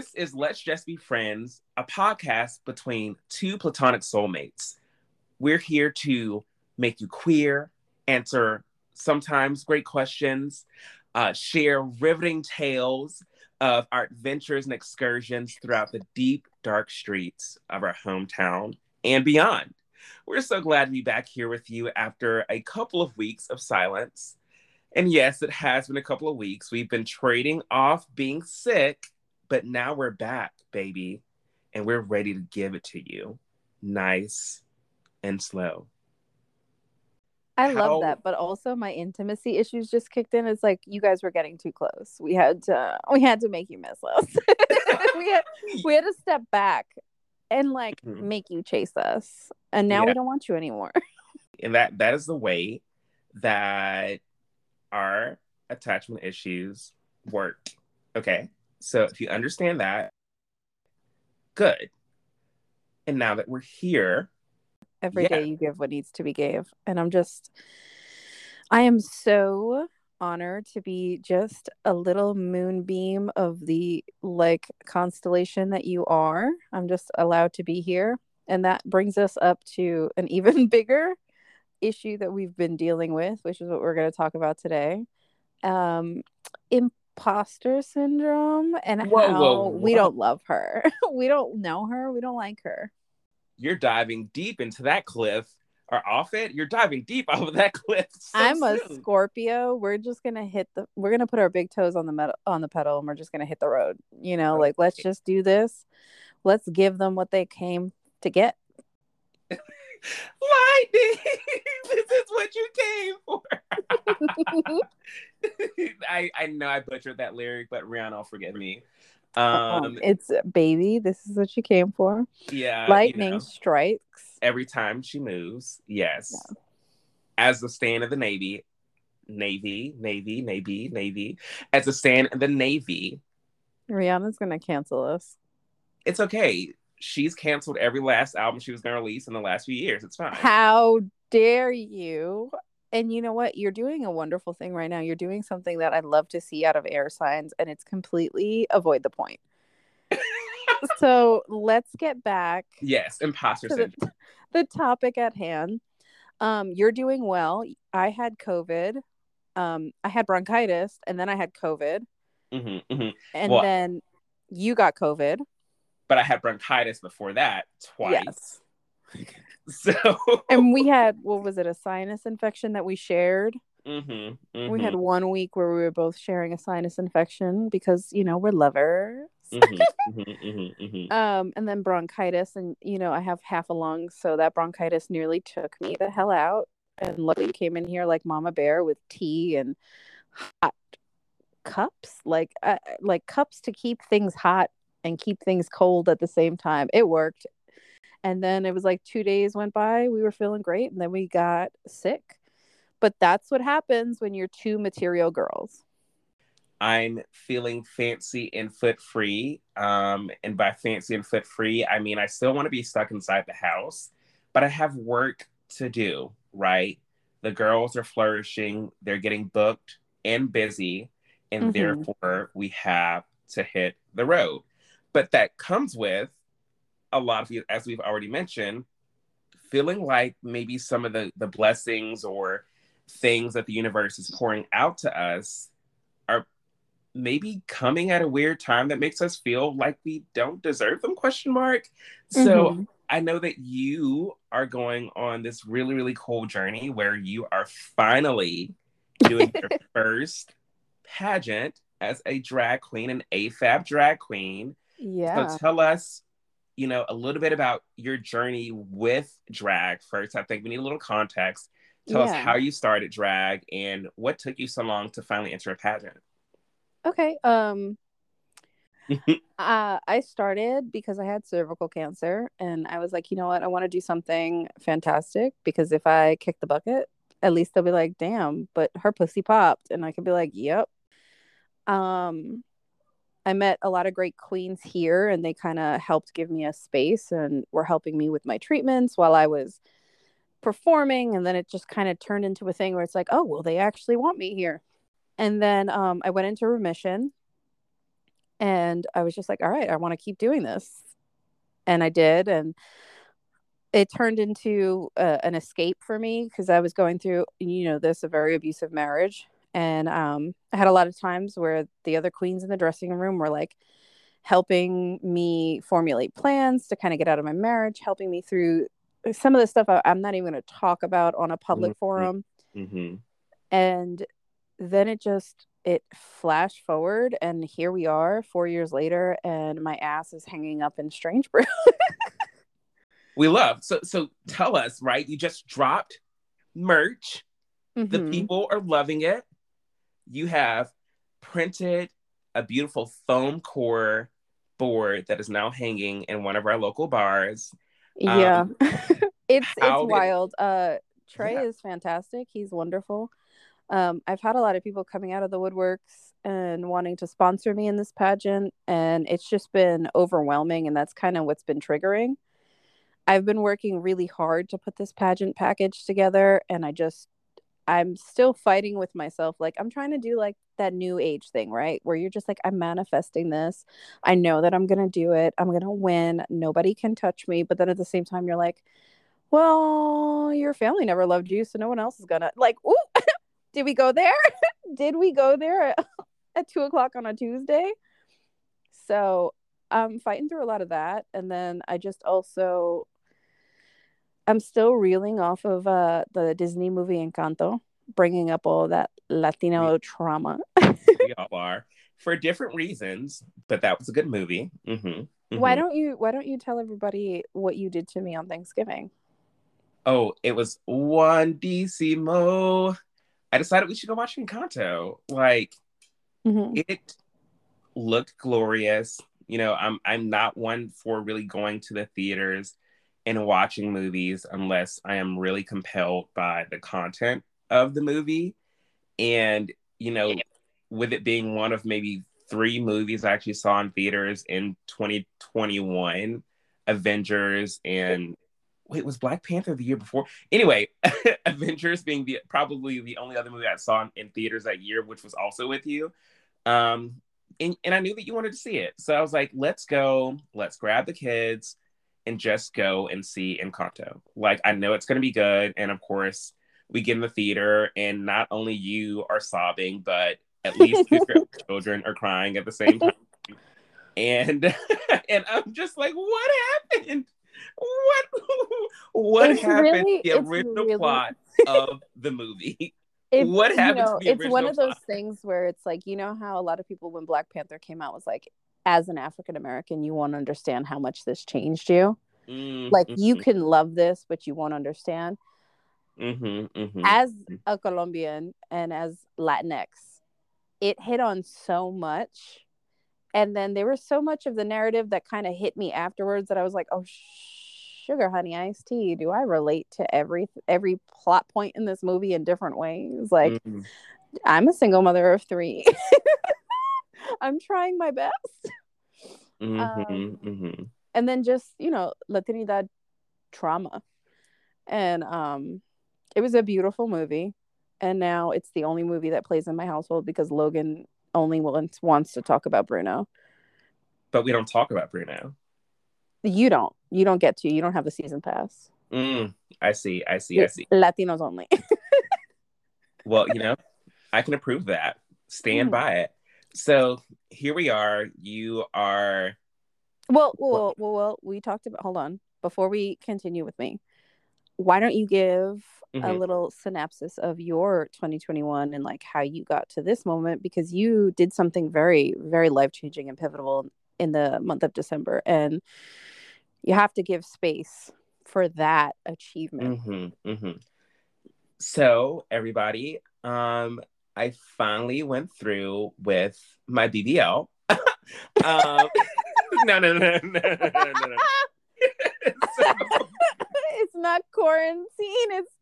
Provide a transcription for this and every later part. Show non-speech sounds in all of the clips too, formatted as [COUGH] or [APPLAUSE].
this is Let's Just Be Friends, a podcast between two platonic soulmates. We're here to make you queer, answer sometimes great questions, uh, share riveting tales of our adventures and excursions throughout the deep, dark streets of our hometown and beyond. We're so glad to be back here with you after a couple of weeks of silence. And yes, it has been a couple of weeks. We've been trading off being sick, but now we're back, baby, and we're ready to give it to you nice and slow. I love that, but also my intimacy issues just kicked in. It's like you guys were getting too close. We had to we had to make you miss us. [LAUGHS] we had [LAUGHS] we had to step back and like mm-hmm. make you chase us. And now yeah. we don't want you anymore. [LAUGHS] and that that is the way that our attachment issues work. Okay. So if you understand that, good. And now that we're here, every yeah. day you give what needs to be gave. And I'm just, I am so honored to be just a little moonbeam of the like constellation that you are. I'm just allowed to be here. And that brings us up to an [LAUGHS] even bigger issue that we've been dealing with, which is what we're going to talk about today. Um, imposter syndrome and whoa, how whoa, whoa. we don't love her. [LAUGHS] we don't know her. We don't like her you're diving deep into that cliff or off it. You're diving deep [LAUGHS] off of that cliff. So I'm soon. a Scorpio. We're just gonna hit the. We're gonna put our big toes on the metal on the pedal, and we're just gonna hit the road. You know, okay. like let's just do this. Let's give them what they came to get. [LAUGHS] Lightning, [LAUGHS] this is what you came for. [LAUGHS] I I know I butchered that lyric, but Rihanna, forgive me. Um, um, it's baby. This is what you came for. Yeah. Lightning you know, strikes every time she moves. Yes. Yeah. As the stand of the Navy, Navy, Navy, Navy, Navy. As a stand in the Navy. Rihanna's gonna cancel us. It's okay. She's canceled every last album she was gonna release in the last few years. It's fine. How dare you? and you know what? You're doing a wonderful thing right now. You're doing something that i'd love to see out of air signs and it's completely avoid the point. [LAUGHS] So let's get back yes imposter syndrome the, the, topic at hand. Um, you're doing well. I had covid. Um, i had bronchitis and then i had covid. Mm-hmm, mm-hmm. and well, then you got covid but i had bronchitis before that twice yes [LAUGHS] So and we had what was it a sinus infection that we shared. Mm-hmm, mm-hmm. We had mm-hmm. one week where we were both sharing a sinus infection because you know we're lovers. [LAUGHS] mm-hmm, mm-hmm, mm-hmm, um, and then bronchitis, and you know I have half a lung, so that bronchitis nearly took me the hell out. And luckily, came in here like Mama Bear with tea and hot cups, like uh, like cups to keep things hot and keep things cold at the same time. It worked. And then it was like two days went by, we were feeling great, and then we got sick. But that's what happens when you're two material girls. I'm feeling fancy and foot free. Um, and by fancy and foot free, I mean I still want to be stuck inside the house, but I have work to do, right? The girls are flourishing, they're getting booked and busy, and mm-hmm. therefore we have to hit the road. But that comes with a lot of you, as we've already mentioned, feeling like maybe some of the the blessings or things that the universe is pouring out to us are maybe coming at a weird time that makes us feel like we don't deserve them question mark mm-hmm. so i know that you are going on this really really cool journey where you are finally doing your [LAUGHS] first pageant as a drag queen an afab drag queen yeah so tell us you know, a little bit about your journey with drag first. I think we need a little context. Tell yeah. us how you started drag and what took you so long to finally enter a pageant. Okay. Um [LAUGHS] uh, I started because I had cervical cancer and I was like, you know what, I want to do something fantastic because if I kick the bucket, at least they'll be like, damn, but her pussy popped. And I could be like, yep. Um I met a lot of great queens here and they kind of helped give me a space and were helping me with my treatments while I was performing and then it just kind of turned into a thing where it's like, "Oh, well they actually want me here." And then um, I went into remission And I was just like, all right, I want to keep doing this. And I did. And it turned into uh, an escape for me because I was going through, you know, this a very abusive marriage. And um, I had a lot of times where the other queens in the dressing room were like helping me formulate plans to kind of get out of my marriage, helping me through some of the stuff I, am not even going to talk about on a public mm-hmm. forum. Mm-hmm. And then it just it flashed forward, and here we are, four years later, and my ass is hanging up in Strange Brew. [LAUGHS] we love so so. Tell us, right? You just dropped merch. Mm-hmm. The people are loving it. You have printed a beautiful foam core board that is now hanging in one of our local bars. Yeah. Um, [LAUGHS] it's it's wild. Uh Trey yeah. is fantastic. He's wonderful. Um, I've had a lot of people coming out of the woodworks and wanting to sponsor me in this pageant, and it's just been overwhelming, and that's kind of what's been triggering. I've been working really hard to put this pageant package together, and I just I'm still fighting with myself. Like, I'm trying to do like that new age thing, right? Where you're just like, I'm manifesting this. I know that I'm going to do it. I'm going to win. Nobody can touch me. But then at the same time, you're like, well, your family never loved you. So no one else is going to. Like, ooh, [LAUGHS] did we go there? [LAUGHS] did we go there at, [LAUGHS] at two o'clock on a Tuesday? So I'm fighting through a lot of that. And then I just also I'm still reeling off of uh, the Disney movie Encanto, bringing up all that Latino we, trauma. we [LAUGHS] all are for different reasons, but that was a good movie. Mm-hmm, mm-hmm. Why don't you Why don't you tell everybody what you did to me on Thanksgiving? Oh, it was one DC Mo. I decided we should go watch Encanto. Like mm-hmm. it looked glorious. You know, I'm I'm not one for really going to the theaters and watching movies unless I am really compelled by the content of the movie. And, you know, with it being one of maybe three movies I actually saw in theaters in 2021, Avengers and wait, was Black Panther the year before? Anyway, [LAUGHS] Avengers being the probably the only other movie I saw in, in theaters that year, which was also with you. Um, and, and I knew that you wanted to see it. So I was like, let's go, let's grab the kids and just go and see Encanto. Like I know it's going to be good, and of course we get in the theater, and not only you are sobbing, but at least your [LAUGHS] children are crying at the same time. And [LAUGHS] and I'm just like, what happened? What [LAUGHS] what it's happened? Really, the original really... plot of the movie. It, what happened? You know, it's one of those things where it's like you know how a lot of people when Black Panther came out was like as an African American, you won't understand how much this changed you. Mm-hmm. Like you mm-hmm. can love this, but you won't understand. Mm-hmm, mm-hmm. As a Colombian and as Latinx, it hit on so much. And then there was so much of the narrative that kind of hit me afterwards that I was like, oh, sugar honey iced tea. Do I relate to every every plot point in this movie in different ways? Like, mm-hmm. I'm a single mother of three. [LAUGHS] [LAUGHS] I'm trying my best. Mm-hmm, um, mm-hmm. And then just you know Latinidad trauma, and um, it was a beautiful movie. And now it's the only movie that plays in my household because Logan only wants wants to talk about Bruno. But we don't talk about Bruno. You don't. You don't get to. You don't have the season pass. Mm, I see. I see. I see. Latinos only. [LAUGHS] well, you know, I can approve that. Stand mm. by it. So here we are. You are. Well, well, well, well, we talked about. Hold on. Before we continue with me, why don't you give mm-hmm. a little synopsis of your 2021 and like how you got to this moment? Because you did something very, very life changing and pivotal in the month of December, and you have to give space for that achievement. Mm-hmm, mm-hmm. So, everybody, um, I finally went through with my BBL. um, no, no, no, no, no, no, no. so, it's not quarantine. It's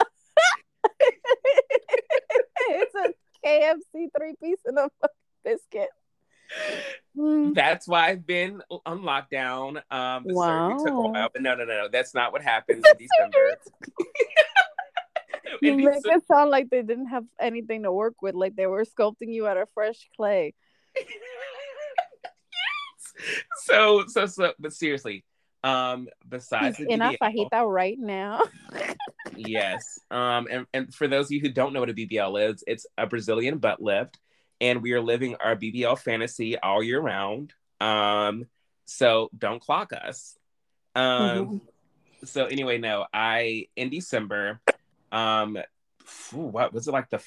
it's a KFC three piece and a biscuit. That's why I've been on lockdown. Um, the wow. surgery took a while, but no, no, no, no. That's not what happens in December [LAUGHS] you make it sound like they didn't have anything to work with, like they were sculpting you out of fresh clay. yes. [LAUGHS] so so so but seriously um besides enough BBL, i hate that right now [LAUGHS] yes um and, and for those of you who don't know what a bbl is it's a brazilian butt lift and we are living our bbl fantasy all year round um so don't clock us um mm-hmm. so anyway no i in december um what was it like the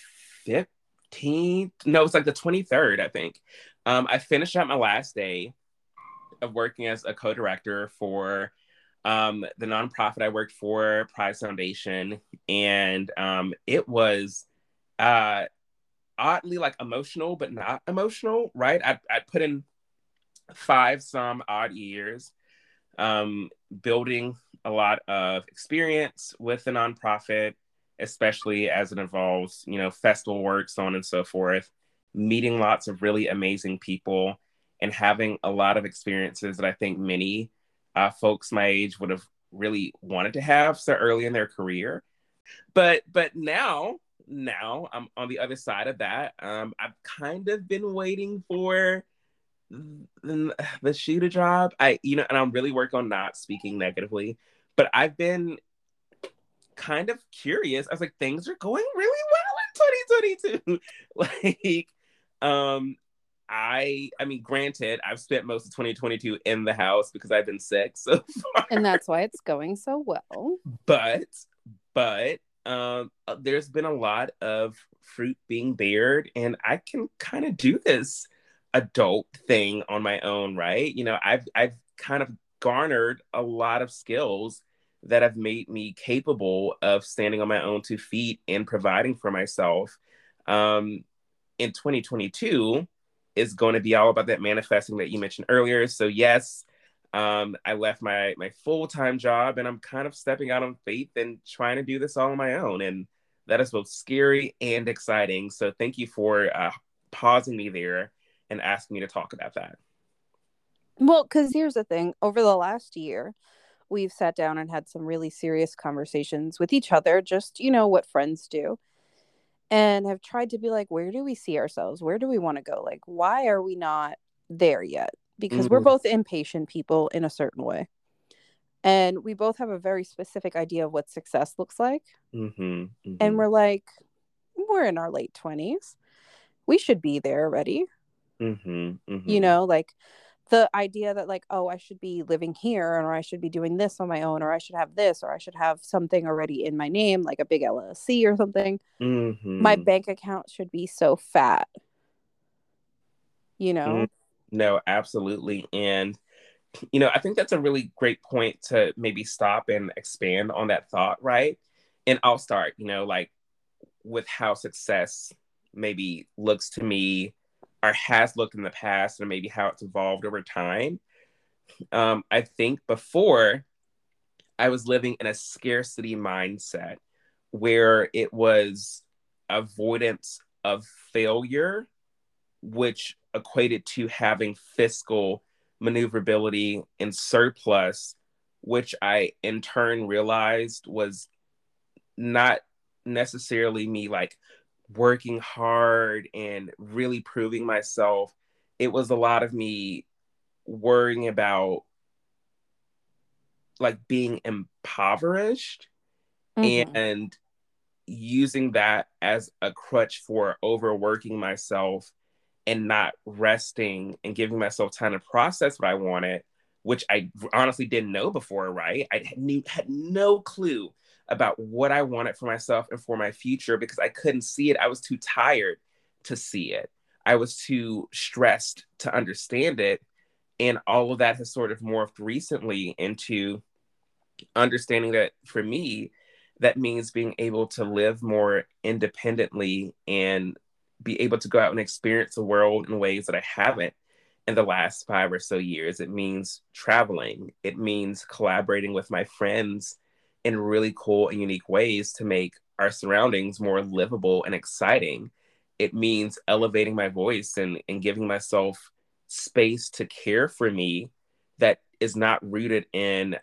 15th no it's like the 23rd i think um i finished out my last day of working as a co-director for um, the nonprofit I worked for, Pride Foundation, and um, it was uh, oddly like emotional, but not emotional. Right? I I put in five some odd years, um, building a lot of experience with the nonprofit, especially as it involves you know festival work, so on and so forth. Meeting lots of really amazing people and having a lot of experiences that I think many uh, folks my age would have really wanted to have so early in their career. But but now now I'm on the other side of that. Um, I've kind of been waiting for the, the shoe to drop. I you know, and I'm really working on not speaking negatively, but I've been kind of curious. I was like, things are going really well in 2022. [LAUGHS] like, um, I I mean, granted, I've spent most of 2022 in the house because I've been sick so [LAUGHS] far. And that's why it's going so well. But but um uh, there's been a lot of fruit being bared and I can kind of do this adult thing on my own, right? You know, I've I've kind of garnered a lot of skills that have made me capable of standing on my own two feet and providing for myself. Um in 2022, is going to be all about that manifesting that you mentioned earlier. So yes, um, I left my my full time job and I'm kind of stepping out on faith and trying to do this all on my own, and that is both scary and exciting. So thank you for uh, pausing me there and asking me to talk about that. Well, because here's the thing: over the last year, we've sat down and had some really serious conversations with each other, just you know what friends do and have tried to be like where do we see ourselves where do we want to go like why are we not there yet because mm-hmm. we're both impatient people in a certain way and we both have a very specific idea of what success looks like mm-hmm. Mm-hmm. and we're like we're in our late 20s we should be there already mm-hmm, mm-hmm. you know like the idea that like oh i should be living here or i should be doing this on my own or i should have this or i should have something already in my name like a big llc or something mm-hmm. my bank account should be so fat. You know? Mm, no absolutely and you know i think that's a really great point to maybe stop and expand on that thought right? And i'll start you know like with how success maybe looks to me or has looked in the past and maybe how it's evolved over time. Um, I think before I was living in a scarcity mindset where it was avoidance of failure, which equated to having fiscal maneuverability and surplus, which I in turn realized was not necessarily me like working hard and really proving myself, it was a lot of me worrying about like being impoverished mm-hmm. and using that as a crutch for overworking myself and not resting and giving myself time to process what I wanted, which I honestly didn't know before, right? I had, knew, had no clue about what I wanted for myself and for my future because I couldn't see it. I was too tired to see it. I was too stressed to understand it. And all of that has sort of morphed recently into understanding that for me, that means being able to live more independently and be able to go out and experience the world in ways that I haven't in the last five or so years. It means traveling, it means collaborating with my friends in really cool and unique ways to make our surroundings more livable and exciting. It means elevating my voice and, and giving myself space to care for me that is not rooted in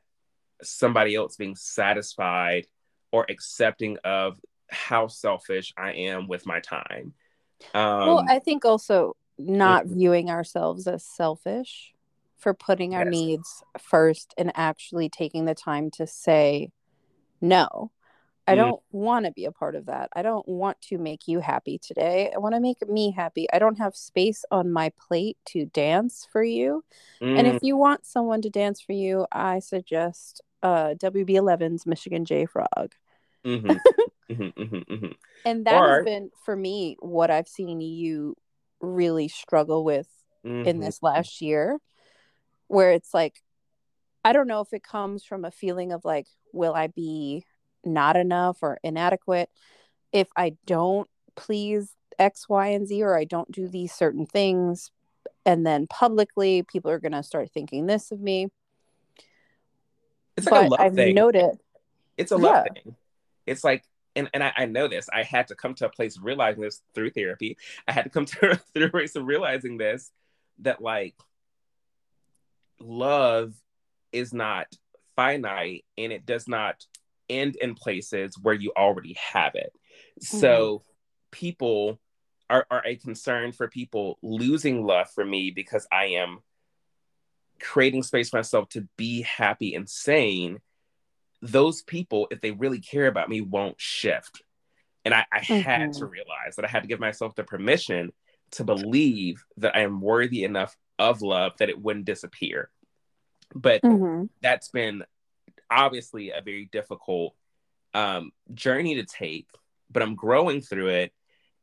somebody else being satisfied or accepting of how selfish I am with my time. Um, well, I think also not mm-hmm. viewing ourselves as selfish for putting our Yes. needs first and actually taking the time to say no. I Mm. don't want to be a part of that. I don't want to make you happy today. I want to make me happy. I don't have space on my plate to dance for you. And Mm, if you want someone to dance for you, I suggest uh, WB11's Michigan J Frog. mhm, [LAUGHS] mhm, mhm, mhm. And that Or- has been for me what I've seen you really struggle with in Mhm. this last year, where it's like, I don't know if it comes from a feeling of like, will I be not enough or inadequate if I don't please X, Y, and Z, or I don't do these certain things. And then publicly, people are going to start thinking this of me. It's like a love I've thing. noted, it's a love Yeah. thing. It's like, and, and I, I know this. I had to come to a place realizing this through therapy. I had to come [LAUGHS] to through a place of realizing this that like love is not finite and it does not end in places where you already have it. So mm-hmm. people are, are a concern for people losing love for me because I am creating space for myself to be happy and sane those people, if they really care about me, won't shift. And I, I had mm-hmm. to realize that I had to give myself the permission to believe that I am worthy enough of love that it wouldn't disappear. But Mhm. that's been obviously a very difficult um, journey to take, but I'm growing through it.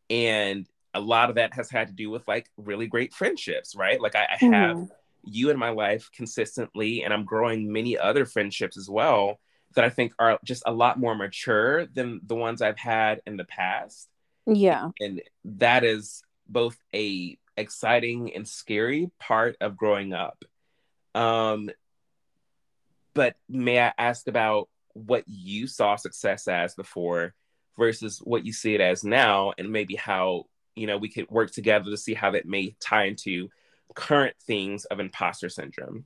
And a lot of that has had to do with like really great friendships, right? Like I, I have Mhm. you in my life consistently, and I'm growing many other friendships as well that I think are just a lot more mature than the ones I've had in the past. yeah. And that is both a exciting and scary part of growing up. Um, but may I ask about what you saw success as before versus what you see it as now, and maybe how you know we could work together to see how that may tie into current things of imposter syndrome.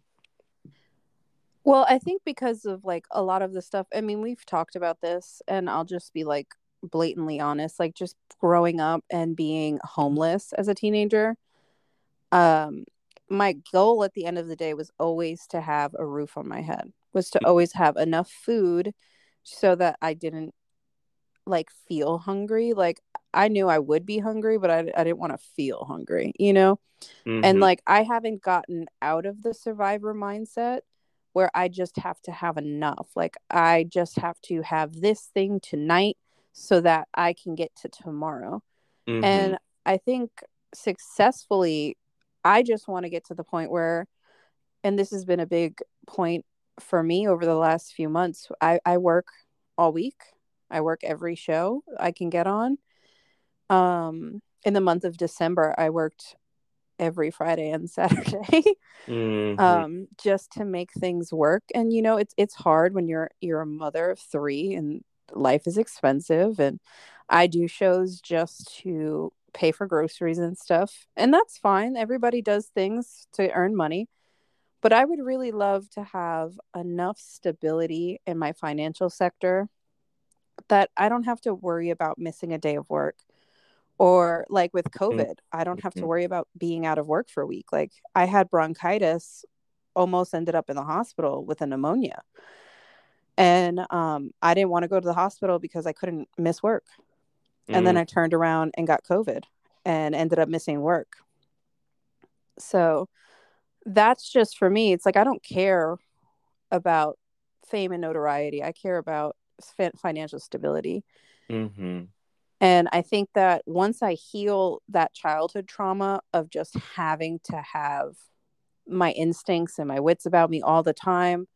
Well, I think because of like a lot of the stuff, I mean, we've talked about this, and I'll just be like blatantly honest, like just growing up and being homeless as a teenager. Um, my goal at the end of the day was always to have a roof on my head, was to always have enough food so that I didn't like feel hungry. Like I knew I would be hungry, but I, I didn't want to feel hungry, you know? and Mhm. like i haven't gotten out of the survivor mindset where i just have to have enough like i just have to have this thing tonight so that i can get to tomorrow Mhm. and i think successfully i just want to get to the point where and this has been a big point for me over the last few months i, I work all week. I work every show i can get on. Um in the month of december i worked every friday and [LAUGHS] saturday Mhm. um just to make things work. And you know it's it's hard when you're you're a mother of 3 and life is expensive. And I do shows just to pay for groceries and stuff and that's fine. Everybody does things to earn money. But I would really love to have enough stability in my financial sector that I don't have to worry about missing a day of work. Or like with covid i don't have to Mhm. worry about being out of work for a week. Like i had bronchitis almost ended up in the hospital with a pneumonia. And um, i didn't want to go to the hospital because i couldn't miss work and then Mm. i turned around and got covid and ended up missing work so that's just for me it's like i don't care about fame and notoriety i care about financial stability Mhm. and I think that once I heal that childhood trauma of just having to have my instincts and my wits about me all the time,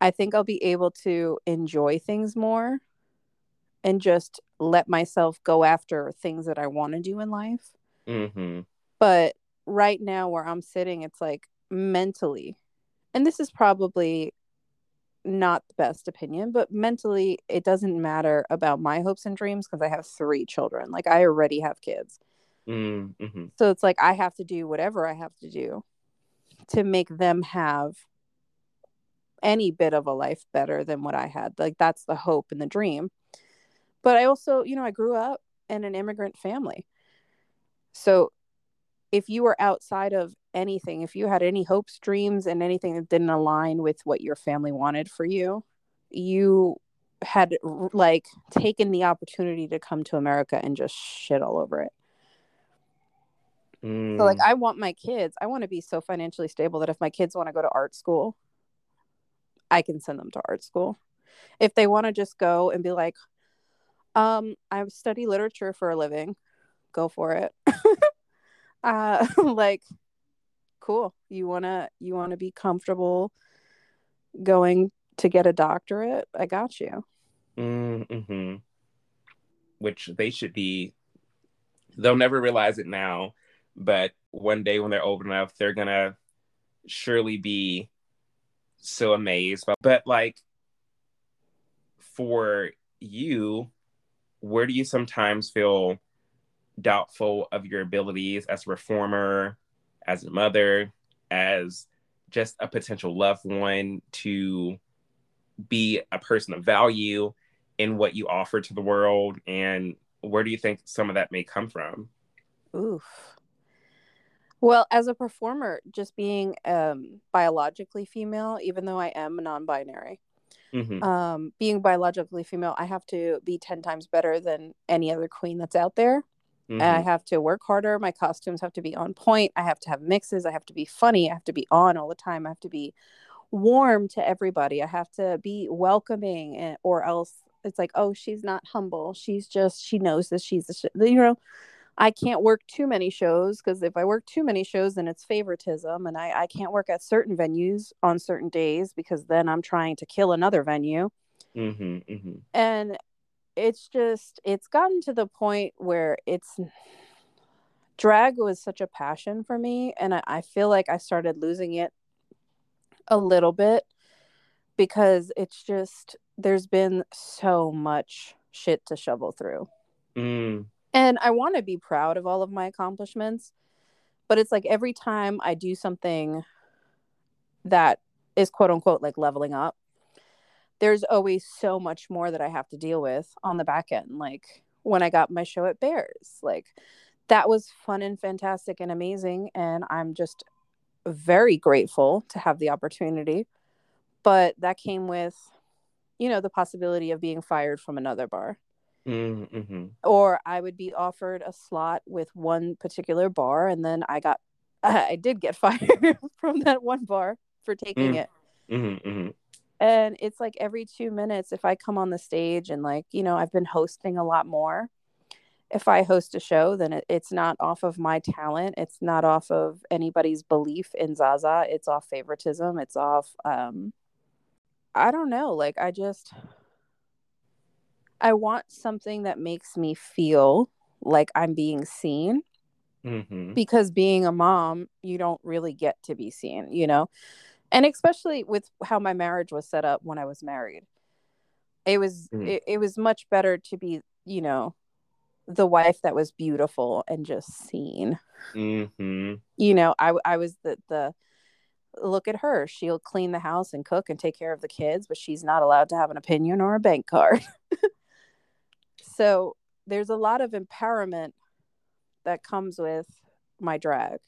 I think I'll be able to enjoy things more and just let myself go after things that I want to do in life. Mhm. But right now, where I'm sitting, it's like mentally, and this is probably not the best opinion, but mentally, it doesn't matter about my hopes and dreams because I have three children. Like, I already have kids. Mm, mhm. So it's like I have to do whatever I have to do to make them have any bit of a life better than what I had. Like, that's the hope and the dream. But I also, you know, I grew up in an immigrant family. So if you were outside of anything, if you had any hopes, dreams, and anything that didn't align with what your family wanted for you, you had like taken the opportunity to come to America and just shit all over it. Mm. So like I want my kids, I want to be so financially stable that if my kids want to go to art school, I can send them to art school. If they want to just go and be like, um, I study literature for a living, go for it. [LAUGHS] uh [LAUGHS] like cool. You want to you want to be comfortable going to get a doctorate? I got you. Mm-hmm. Which they should be. They'll never realize it now, but one day when they're old enough, they're gonna surely be so amazed. But like for you, where do you sometimes feel doubtful of your abilities as a reformer, as a mother, as just a potential loved one to be a person of value in what you offer to the world? And where do you think some of that may come from? Oof. Well as a performer just being um, biologically female even though i am non-binary mm-hmm. um, being biologically female i have to be 10 times better than any other queen that's out there. Mm-hmm. i have to work harder. My costumes have to be on point. I have to have mixes. I have to be funny. I have to be on all the time. I have to be warm to everybody. I have to be welcoming eh, or else it's like oh she's not humble. She's just she knows that she's a sh-. you know i can't work too many shows because if i work too many shows then it's favoritism and I, I can't work at certain venues on certain days because then i'm trying to kill another venue mm-hmm, mm-hmm. and it's just it's gotten to the point where it's drag was such a passion for me and I, I feel like i started losing it a little bit because it's just there's been so much shit to shovel through. Mm. And I want to be proud of all of my accomplishments, but it's like every time I do something that is quote unquote like leveling up, there's always so much more that I have to deal with on the back end. Like when I got my show at Bears, like that was fun and fantastic and amazing. And I'm just very grateful to have the opportunity. But that came with you know, the possibility of being fired from another bar. Mm-hmm. Or I would be offered a slot with one particular bar, and then I got, [LAUGHS] I did get [LAUGHS] fired from that one bar for taking mm-hmm. it. Mm-hmm. And it's like every two minutes, if I come on the stage and, like, you know, I've been hosting a lot more. If I host a show, then it, it's not off of my talent. It's not off of anybody's belief in Zaza. It's off favoritism. It's off um, I don't know. Like, I just, I want something that makes me feel like I'm being seen. Mm-hmm. Because being a mom, you don't really get to be seen, you know? And especially with how my marriage was set up when I was married. It was mm-hmm. it, it was much better to be, you know, the wife that was beautiful and just seen. Mm-hmm. You know, I I was the the look at her. She'll clean the house and cook and take care of the kids, but she's not allowed to have an opinion or a bank card. [LAUGHS] so there's a lot of empowerment that comes with my drag.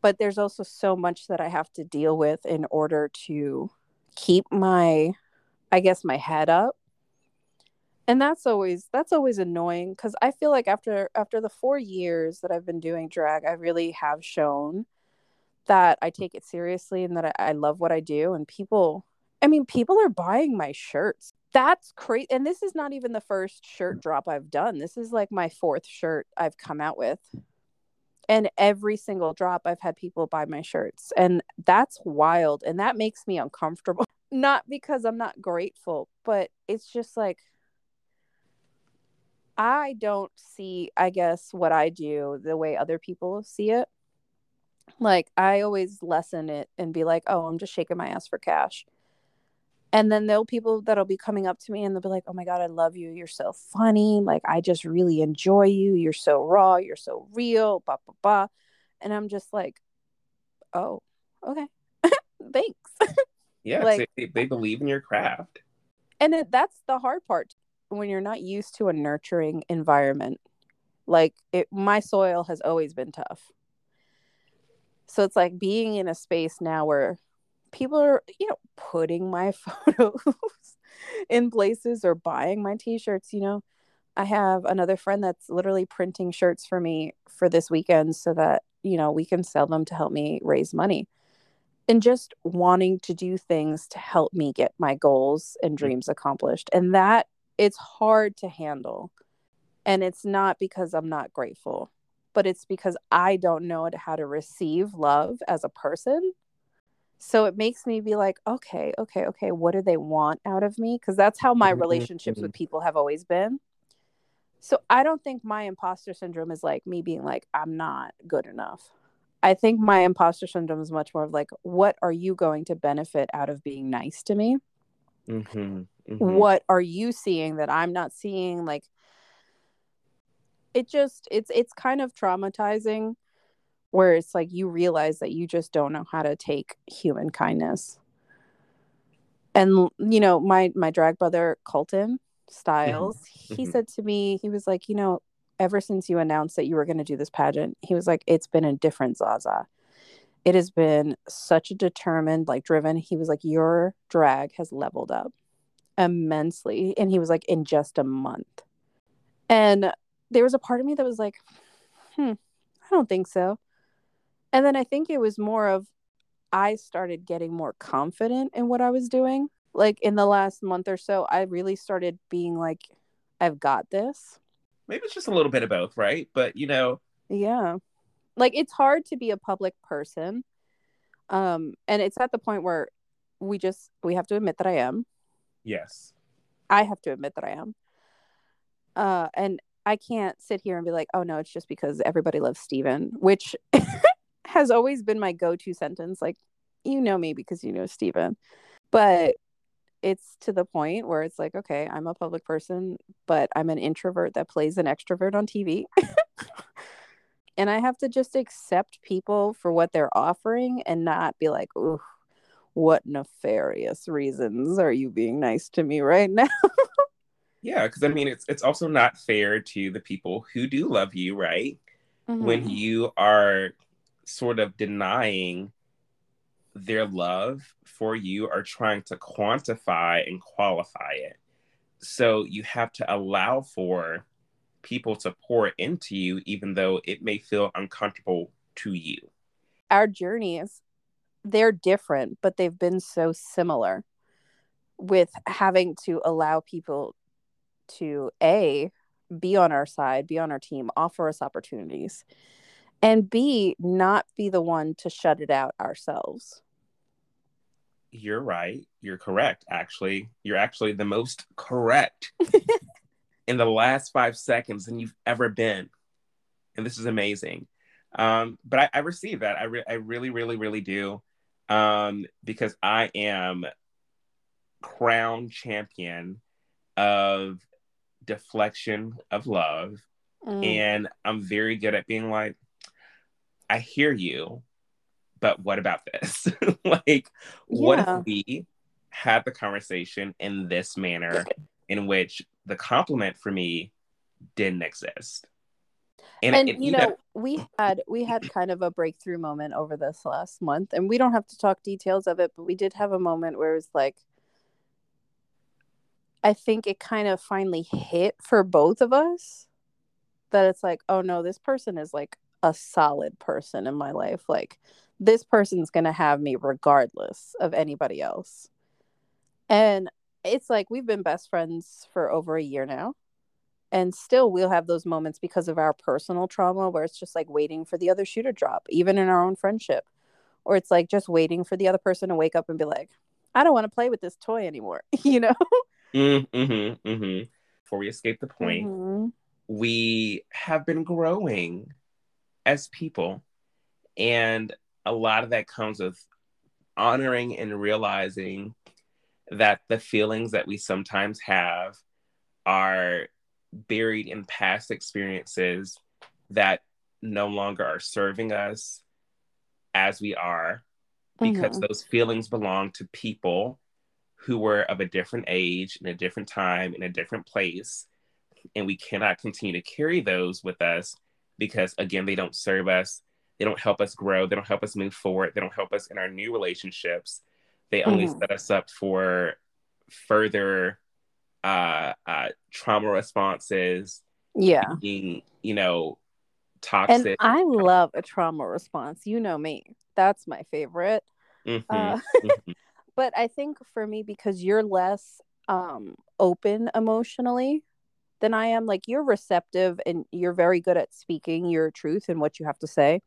But there's also so much that I have to deal with in order to keep my I guess my head up. And that's always that's always annoying cuz I feel like after after the 4 years that I've been doing drag, I really have shown that I take it seriously and that I, I love what I do. And people, I mean, people are buying my shirts. That's crazy. And this is not even the first shirt drop I've done. This is like my fourth shirt I've come out with. And every single drop, I've had people buy my shirts. And that's wild. And that makes me uncomfortable. [LAUGHS] Not because I'm not grateful, but it's just like, I don't see, I guess, what I do the way other people see it. Like I always lessen it and be like, "Oh, I'm just shaking my ass for cash." And then there'll people that'll be coming up to me and they'll be like, "Oh my god, I love you. You're so funny. Like I just really enjoy you. You're so raw. You're so real." Ba ba ba. And I'm just like, "Oh, okay. [LAUGHS] Thanks." [LAUGHS] yeah, like, they, they believe in your craft. And it, that's the hard part when you're not used to a nurturing environment. Like it, my soil has always been tough So it's like being in a space now where people are, you know, putting my [LAUGHS] photos in places or buying my t-shirts, you know. I have another friend that's literally printing shirts for me for this weekend so that, you know, we can sell them to help me raise money. And just wanting to do things to help me get my goals and mm. dreams accomplished. And that it's hard to handle. And it's not because I'm not grateful, but it's because I don't know how to receive love as a person. So it makes me be like, okay, okay, okay, what do they want out of me? Because that's how my relationships with mm-hmm. people have always been. So I don't think my imposter syndrome is like me being like, I'm not good enough. I think my imposter syndrome is much more of like, what are you going to benefit out of being nice to me? Mm-hmm, mm-hmm. What are you seeing that I'm not seeing? Like, it just it's it's kind of traumatizing where it's like you realize that you just don't know how to take human kindness. And you know my my drag brother colton styles mm-hmm. he mm-hmm. said to me he was like you know ever since you announced that you were going to do this pageant he was like it's been a different zaza. It has been such a determined like driven. He was like your drag has leveled up immensely and he was like in just a month. And there was a part of me that was like hmm i don't think so and then i think it was more of i started getting more confident in what i was doing like in the last month or so, I really started being like, I've got this. Maybe it's just a little bit of both, right? But you know, yeah, like it's hard to be a public person, um, and it's at the point where we just we have to admit that I am. Yes, I have to admit that I am. Uh, and I can't sit here and be like, oh no, it's just because everybody loves Steven, which [LAUGHS] has always been my go-to sentence. Like, you know me because you know Steven. But it's to the point where it's like, okay, I'm a public person, but I'm an introvert that plays an extrovert on TV. [LAUGHS] and I have to just accept people for what they're offering and not be like, ooh, what nefarious reasons are you being nice to me right now? [LAUGHS] yeah, because I mean, it's it's also not fair to the people who do love you, right? Mm-hmm. When you are sort of denying their love for you are trying to quantify and qualify it. So you have to allow for people to pour into you, even though it may feel uncomfortable to you. Our journeys, they're different, but they've been so similar with having to allow people to A, be on our side, be on our team, offer us opportunities, and B, not be the one to shut it out ourselves you're right. You're correct, actually. You're actually the most correct [LAUGHS] in the last five seconds than you've ever been. And this is amazing. Um, but I, I receive that. I, re- I really, really, really do. Um, because I am crown champion of deflection of love. Mm. And I'm very good at being like, I hear you but what about this? [LAUGHS] like, yeah. what if we had the conversation in this manner in which the compliment for me didn't exist? And, and it, you know, know, we had we had kind of a breakthrough moment over this last month, and we don't have to talk details of it, but we did have a moment where it was like, I think it kind of finally hit for both of us that it's like, oh no, this person is like a solid person in my life. Like this person's going to have me regardless of anybody else. And it's like we've been best friends for over a year now. And still, we'll have those moments because of our personal trauma where it's just like waiting for the other shoe to drop, even in our own friendship. Or it's like just waiting for the other person to wake up and be like, I don't want to play with this toy anymore, [LAUGHS] you know? Mm-hmm, mm-hmm. Before we escape the point, mm-hmm. we have been growing as people. And a lot of that comes with honoring and realizing that the feelings that we sometimes have are buried in past experiences that no longer are serving us as we are because mm-hmm. those feelings belong to people who were of a different age in a different time in a different place and we cannot continue to carry those with us because again they don't serve us They don't help us grow. They don't help us move forward. They don't help us in our new relationships. They only mm-hmm. set us up for further uh, uh, trauma responses. Yeah. Being, you know, toxic. And I love a trauma response. You know me. That's my favorite. Mm-hmm. Uh, mm-hmm. [LAUGHS] but I think for me, because you're less um, open emotionally than I am, like you're receptive and you're very good at speaking your truth and what you have to say.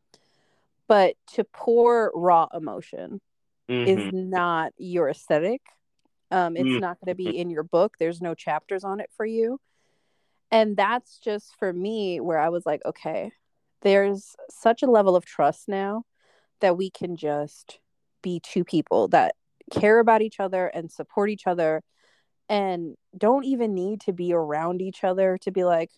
But to pour raw emotion mm-hmm. is not your aesthetic. Um, it's mm-hmm. not going to be in your book. There's no chapters on it for you. And that's just for me where I was like, okay, there's such a level of trust now that we can just be two people that care about each other and support each other and don't even need to be around each other to be like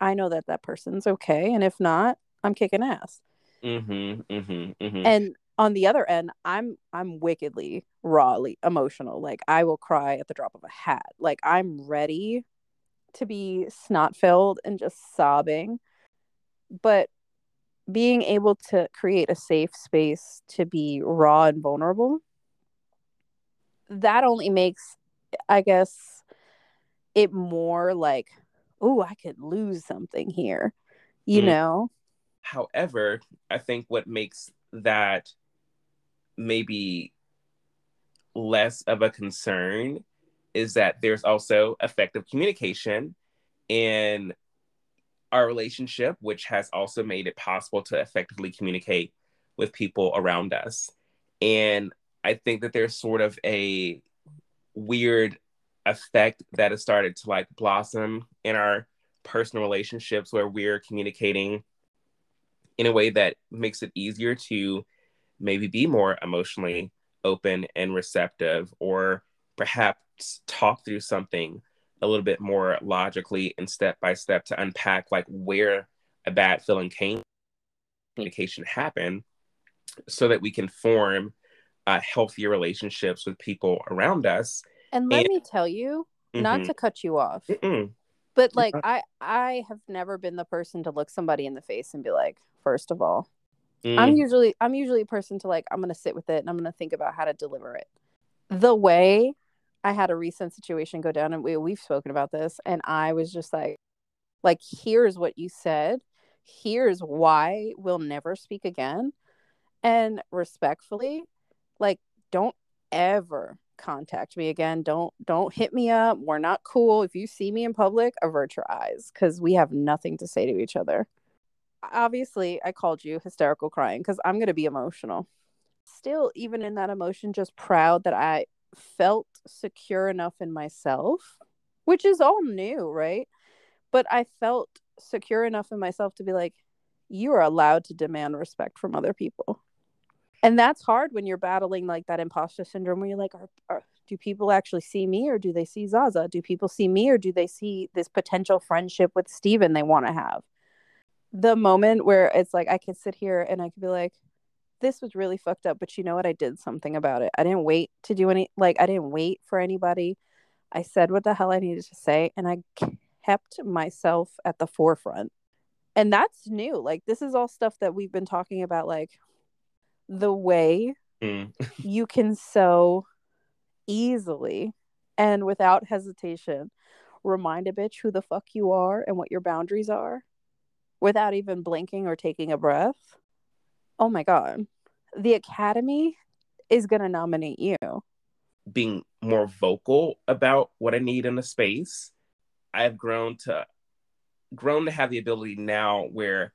i know that that person's okay and if not i'm kicking ass. Mm-hmm, mm-hmm, mm-hmm. and on the other end i'm i'm wickedly rawly emotional. Like i will cry at the drop of a hat. Like i'm ready to be snot filled and just sobbing. But being able to create a safe space to be raw and vulnerable that only makes i guess it more like oh i could lose something here you mm. know however i think what makes that maybe less of a concern is that there's also effective communication in our relationship, which has also made it possible to effectively communicate with people around us. And I think that there's sort of a weird effect that has started to like blossom in our personal relationships where we're communicating in a way that makes it easier to maybe be more emotionally open and receptive or perhaps talk through something a little bit more logically and step by step to unpack like where a bad feeling came communication happened so that we can form uh, healthier relationships with people around us and let and, me tell you mm-hmm. not to cut you off Mm-mm. but like i i have never been the person to look somebody in the face and be like first of all mm. i'm usually i'm usually a person to like i'm gonna sit with it and i'm gonna think about how to deliver it the way I had a recent situation go down and we we've spoken about this and I was just like like here's what you said. Here's why we'll never speak again. And respectfully, like don't ever contact me again. Don't don't hit me up. We're not cool. If you see me in public, avert your eyes cuz we have nothing to say to each other. Obviously, I called you hysterical crying cuz I'm going to be emotional. Still even in that emotion just proud that I felt secure enough in myself, which is all new, right? But I felt secure enough in myself to be like, you are allowed to demand respect from other people. And that's hard when you're battling like that imposter syndrome where you're like, are, are, do people actually see me or do they see Zaza? Do people see me or do they see this potential friendship with Steven they want to have? The moment where it's like I could sit here and I could be like, this was really fucked up, but you know what? I did something about it. I didn't wait to do any, like, I didn't wait for anybody. I said what the hell I needed to say, and I kept myself at the forefront. And that's new. Like, this is all stuff that we've been talking about, like, the way mm. [LAUGHS] you can so easily and without hesitation. Remind a bitch who the fuck you are and what your boundaries are without even blinking or taking a breath. Oh my god. The academy is going to nominate you. Being more vocal about what i need in a space. I've grown to grown to have the ability now where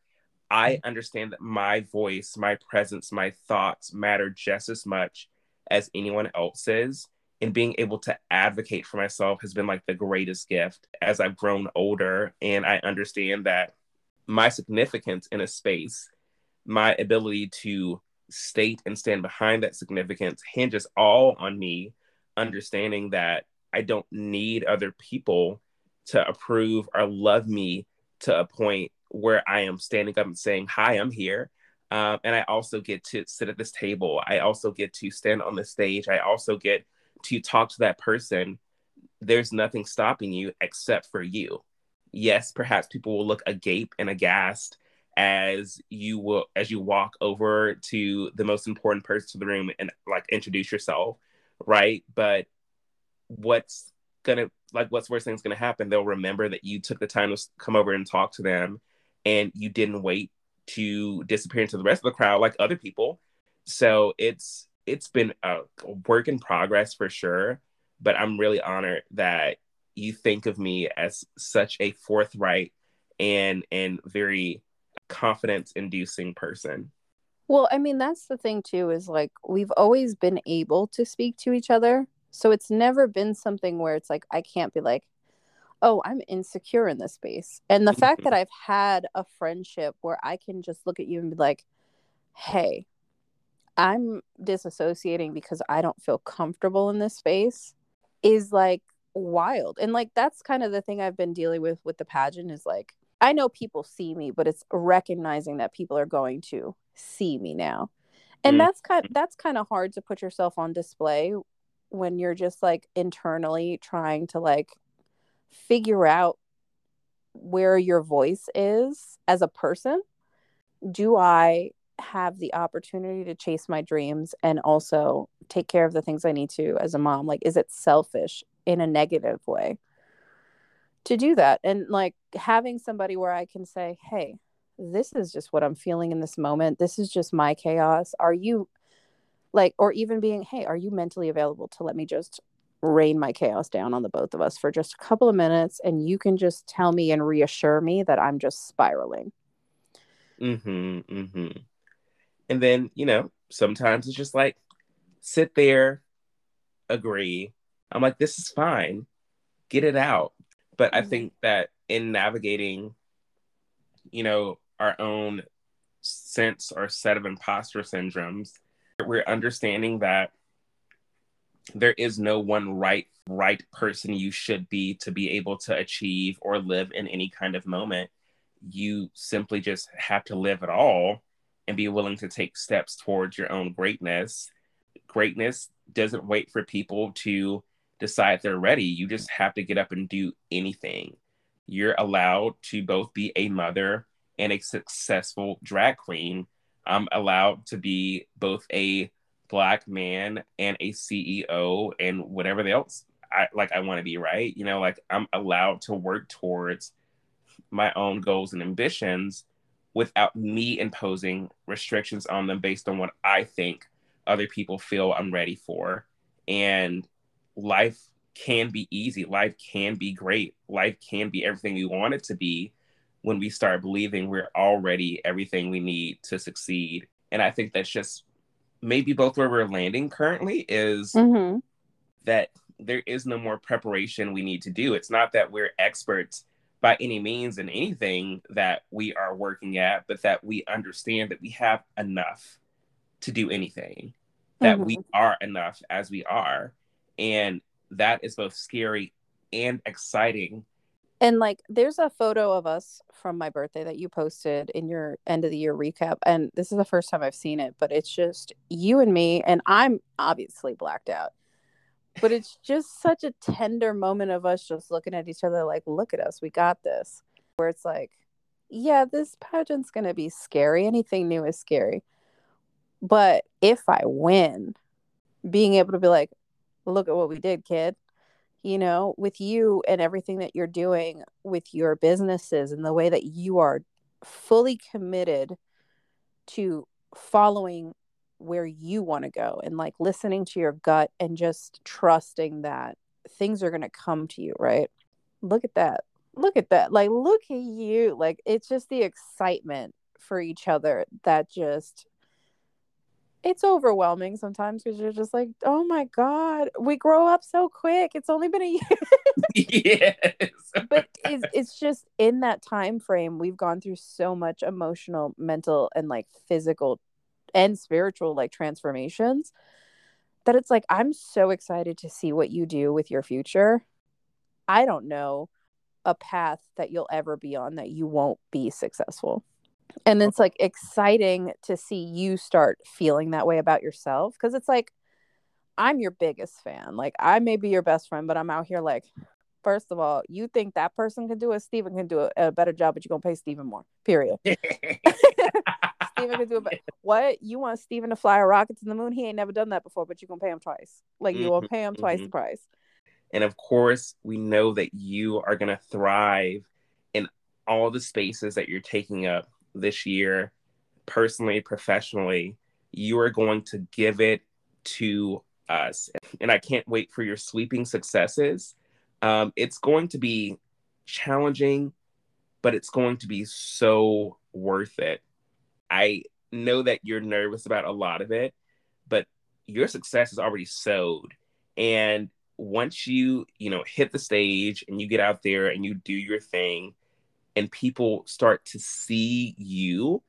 i understand that my voice my presence my thoughts matter just as much as anyone else's and being able to advocate for myself has been like the greatest gift as i've grown older and i understand that my significance in a space my ability to state and stand behind that significance hinges all on me understanding that I don't need other people to approve or love me to a point where I am standing up and saying, Hi, I'm here. Um, and I also get to sit at this table. I also get to stand on the stage. I also get to talk to that person. There's nothing stopping you except for you. Yes, perhaps people will look agape and aghast as you will as you walk over to the most important person in the room and like introduce yourself, right? But what's gonna like what's worst thing's gonna happen? They'll remember that you took the time to come over and talk to them, and you didn't wait to disappear into the rest of the crowd like other people. So it's it's been a work in progress for sure. But I'm really honored that you think of me as such a forthright and and very confidence inducing person. Well, I mean, that's the thing too, is like we've always been able to speak to each other. So it's never been something where it's like, I can't be like, oh, I'm insecure in this space. And the mm-hmm. fact that I've had a friendship where I can just look at you and be like, hey, I'm disassociating because I don't feel comfortable in this space is like wild. And like that's kind of the thing I've been dealing with with the pageant is like I know people see me, but it's recognizing that people are going to see me now. And mm-hmm. that's kind that's kind of hard to put yourself on display when you're just like internally trying to like figure out where your voice is as a person. Do I have the opportunity to chase my dreams and also take care of the things I need to as a mom? Like, is it selfish in a negative way? to do that and like having somebody where i can say hey this is just what i'm feeling in this moment this is just my chaos are you like or even being hey are you mentally available to let me just rain my chaos down on the both of us for just a couple of minutes and you can just tell me and reassure me that i'm just spiraling. Mm-hmm mm-hmm. And then you know sometimes it's just like sit there agree. I'm like this is fine. Get it out. But I mm-hmm. think that in navigating, you know, our own sense or set of imposter syndromes, we're understanding that there is no one right right person you should be to be able to achieve or live in any kind of moment. You simply just have to live it all and be willing to take steps towards your own greatness. Greatness doesn't wait for people to decide they're ready. You just have to get up and do anything. You're allowed to both be a mother and a successful drag queen. I'm allowed to be both a black man and a CEO and whatever else I like I want to be, right? You know, like I'm allowed to work towards my own goals and ambitions without me imposing restrictions on them based on what I think other people feel I'm ready for. And life can be easy. Life can be great. Life can be everything we want it to be when we start believing we're already everything we need to succeed. And I think that's just maybe both where we're landing currently is mm-hmm. that there is no more preparation we need to do. It's not that we're experts by any means in anything that we are working at, but that we understand that we have enough to do anything, that mm-hmm. we are enough as we are and that is both scary and exciting and like there's a photo of us from my birthday that you posted in your end of the year recap and this is the first time i've seen it but it's just you and me and i'm obviously blacked out. But it's just such a tender moment of us just looking at each other like look at us we got this. Where it's like yeah this pageant's going to be scary. Anything new is scary. But if i win being able to be like look at what we did, kid. You know, with you and everything that you're doing with your businesses and the way that you are fully committed to following where you want to go and like listening to your gut and just trusting that things are going to come to you, right? Look at that. Look at that. Like, look at you. Like, it's just the excitement for each other that just it's overwhelming sometimes because you're just like, oh my god, we grow up so quick. It's only been a [LAUGHS] year. yes, but it's, it's just in that time frame we've gone through so much emotional, mental, and like physical and spiritual like transformations that it's like I'm so excited to see what you do with your future. I don't know a path that you'll ever be on that you won't be successful and it's like exciting to see you start feeling that way about yourself because it's like i'm your biggest fan like i may be your best friend but i'm out here like First of all, you think that person can do it, Steven can do a, a better job, but you're gonna pay Steven more. Period. [LAUGHS] Steven can do it. What you want Steven to fly a rocket to the moon? He ain't never done that before, but you're gonna pay him twice. Like you gonna pay him twice mm-hmm. the price. And of course, we know that you are gonna thrive in all the spaces that you're taking up this year, personally, professionally. You are going to give it to us. And I can't wait for your sweeping successes. Um, it's going to be challenging, but it's going to be so worth it. I know that you're nervous about a lot of it, but your success is already sowed. And once you, you know, hit the stage and you get out there and you do your thing and people start to see you,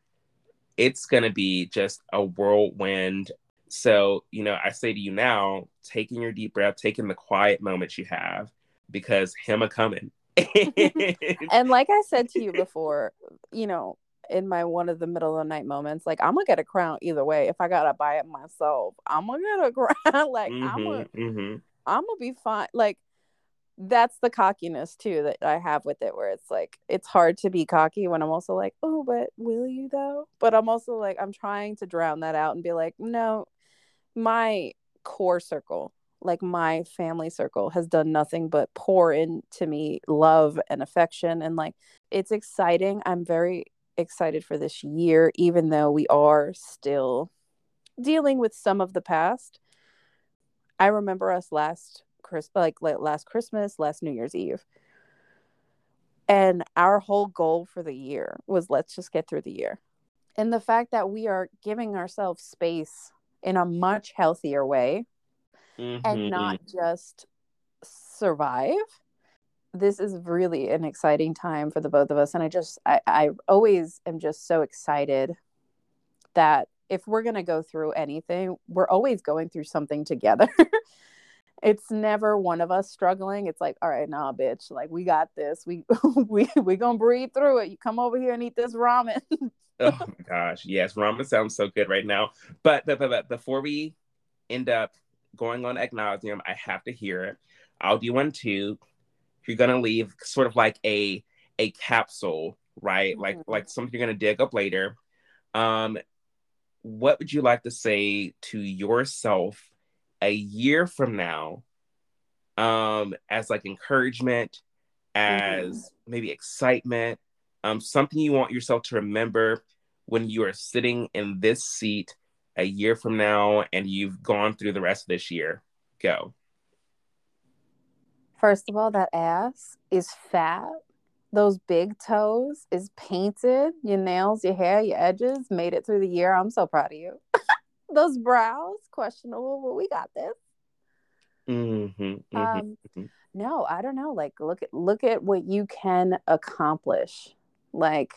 it's going to be just a whirlwind. So, you know, I say to you now, taking your deep breath, taking the quiet moments you have, because him a coming. [LAUGHS] and like I said to you [LAUGHS] before, you know, in my one of the middle of the night moments, like I'm gonna get a crown either way. If I gotta buy it myself, I'm gonna get a [LAUGHS] crown. like mm-hmm, I'm gonna, mm-hmm. I'm gonna be fine. Like that's the cockiness too that I have with it, where it's like it's hard to be cocky when I'm also like, oh, but will you though? But I'm also like, I'm trying to drown that out and be like, no, my core circle like my family circle has done nothing but pour into me love and affection and like it's exciting i'm very excited for this year, even though we are still dealing with some of the past. I remember us last Chris like, last Christmas, last New Year's Eve. And our whole goal for the year was let's just get through the year. And the fact that we are giving ourselves space in a much healthier way mm-hmm. and not just survive this is really an exciting time for the both of us and i just i, I always am just so excited that if we're going to go through anything we're always going through something together [LAUGHS] it's never one of us struggling. It's like all right nah bitch like we got this. We [LAUGHS] we we gonna breathe through it. You come over here and eat this ramen. Oh [LAUGHS] my gosh yes ramen sounds so good right now. But, but, but, before we end up going on acknowledgement i have to hear it. I'll do one too. You're gonna leave sort of like a a capsule, right? Mm-hmm. Like like something you're gonna dig up later. Um, what would you like to say to yourself a year from now? Um, as like encouragement, as mm-hmm. maybe excitement, um, something you want yourself to remember when you are sitting in this seat a year from now and you've gone through the rest of this year. Go. First of all, that ass is fat. Those big toes is painted. Your nails, your hair, your edges made it through the year. I'm so proud of you. Those brows, questionable, but we got this. Mm-hmm, mm-hmm, um, mm-hmm. No, I don't know. Like, look at look at what you can accomplish. Like,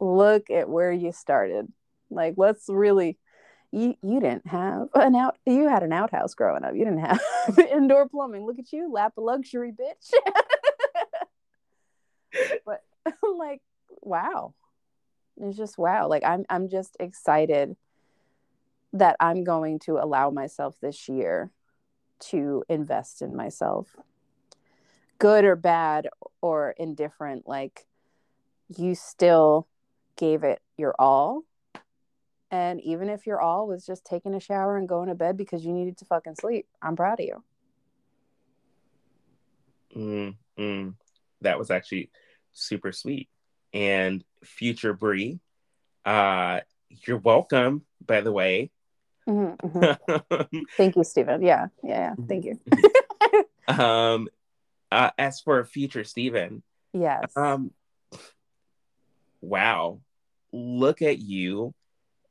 look at where you started. Like, let's really you you didn't have an out you had an outhouse growing up you didn't have [LAUGHS] indoor plumbing look at you lap of luxury bitch [LAUGHS] but [LAUGHS] like wow it's just wow like i'm i'm just excited that i'm going to allow myself this year to invest in myself good or bad or indifferent like you still gave it your all and even if your all was just taking a shower and going to bed because you needed to fucking sleep, I'm proud of you. Mm. That was actually super sweet. And future Brie, uh, you're welcome, by the way. Mm-hmm, [LAUGHS] mm-hmm. thank you, Stephen. Yeah, yeah, yeah. Thank you. um, uh, as for future Stephen, yes. Um, wow, look at you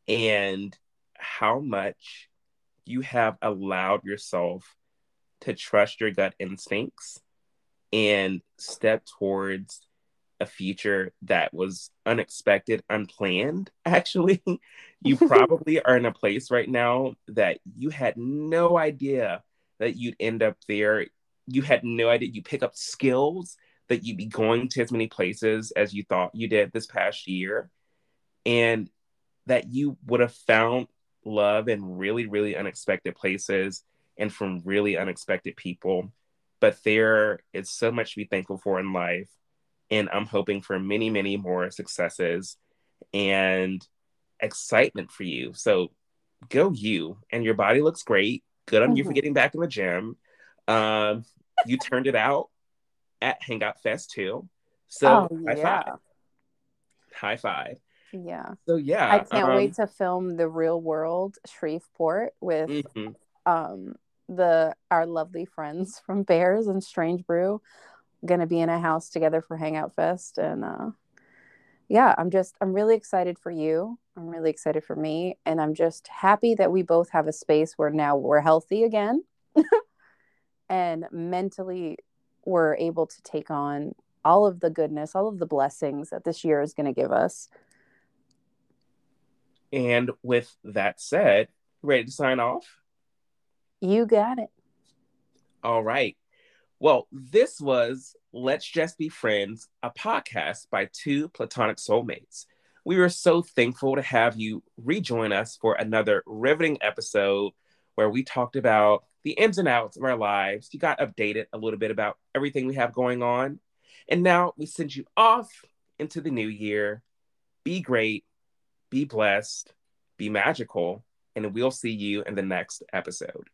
and how much you have allowed yourself to trust your gut instincts and step towards a future that was unexpected, unplanned. [LAUGHS] Actually, you probably are in a place right now that you had no idea that you'd end up there. You had no idea you pick up skills that you'd be going to as many places as you thought you did this past year. And that you would have found love in really, really unexpected places and from really unexpected people. but there is so much to be thankful for in life. And I'm hoping for many, many more successes and excitement for you. So go you. And your body looks great. Good on mm-hmm. you for mm-hmm. getting back in the gym. Um, you turned it out at Hangout Fest too. So oh, high yeah. five. High five. Yeah. So yeah. I can't um, wait to film the real world Shreveport with mm-hmm. um the our lovely friends from Bears and Strange Brew gonna be in a house together for Hangout Fest and uh yeah, I'm just I'm really excited for you. I'm really excited for me and I'm just happy that we both have a space where now we're healthy again. [LAUGHS] and mentally we're able to take on all of the goodness, all of the blessings that this year is going to give us. And with that said, ready to sign off? You got it. All right. Well, this was Let's Just Be Friends, a podcast by two platonic soulmates. We were so thankful to have you rejoin us for another riveting episode where we talked about the ins and outs of our lives. You got updated a little bit about everything we have going on. And now we send you off into the new year. Be great, be blessed, be magical, and we'll see you in the next episode.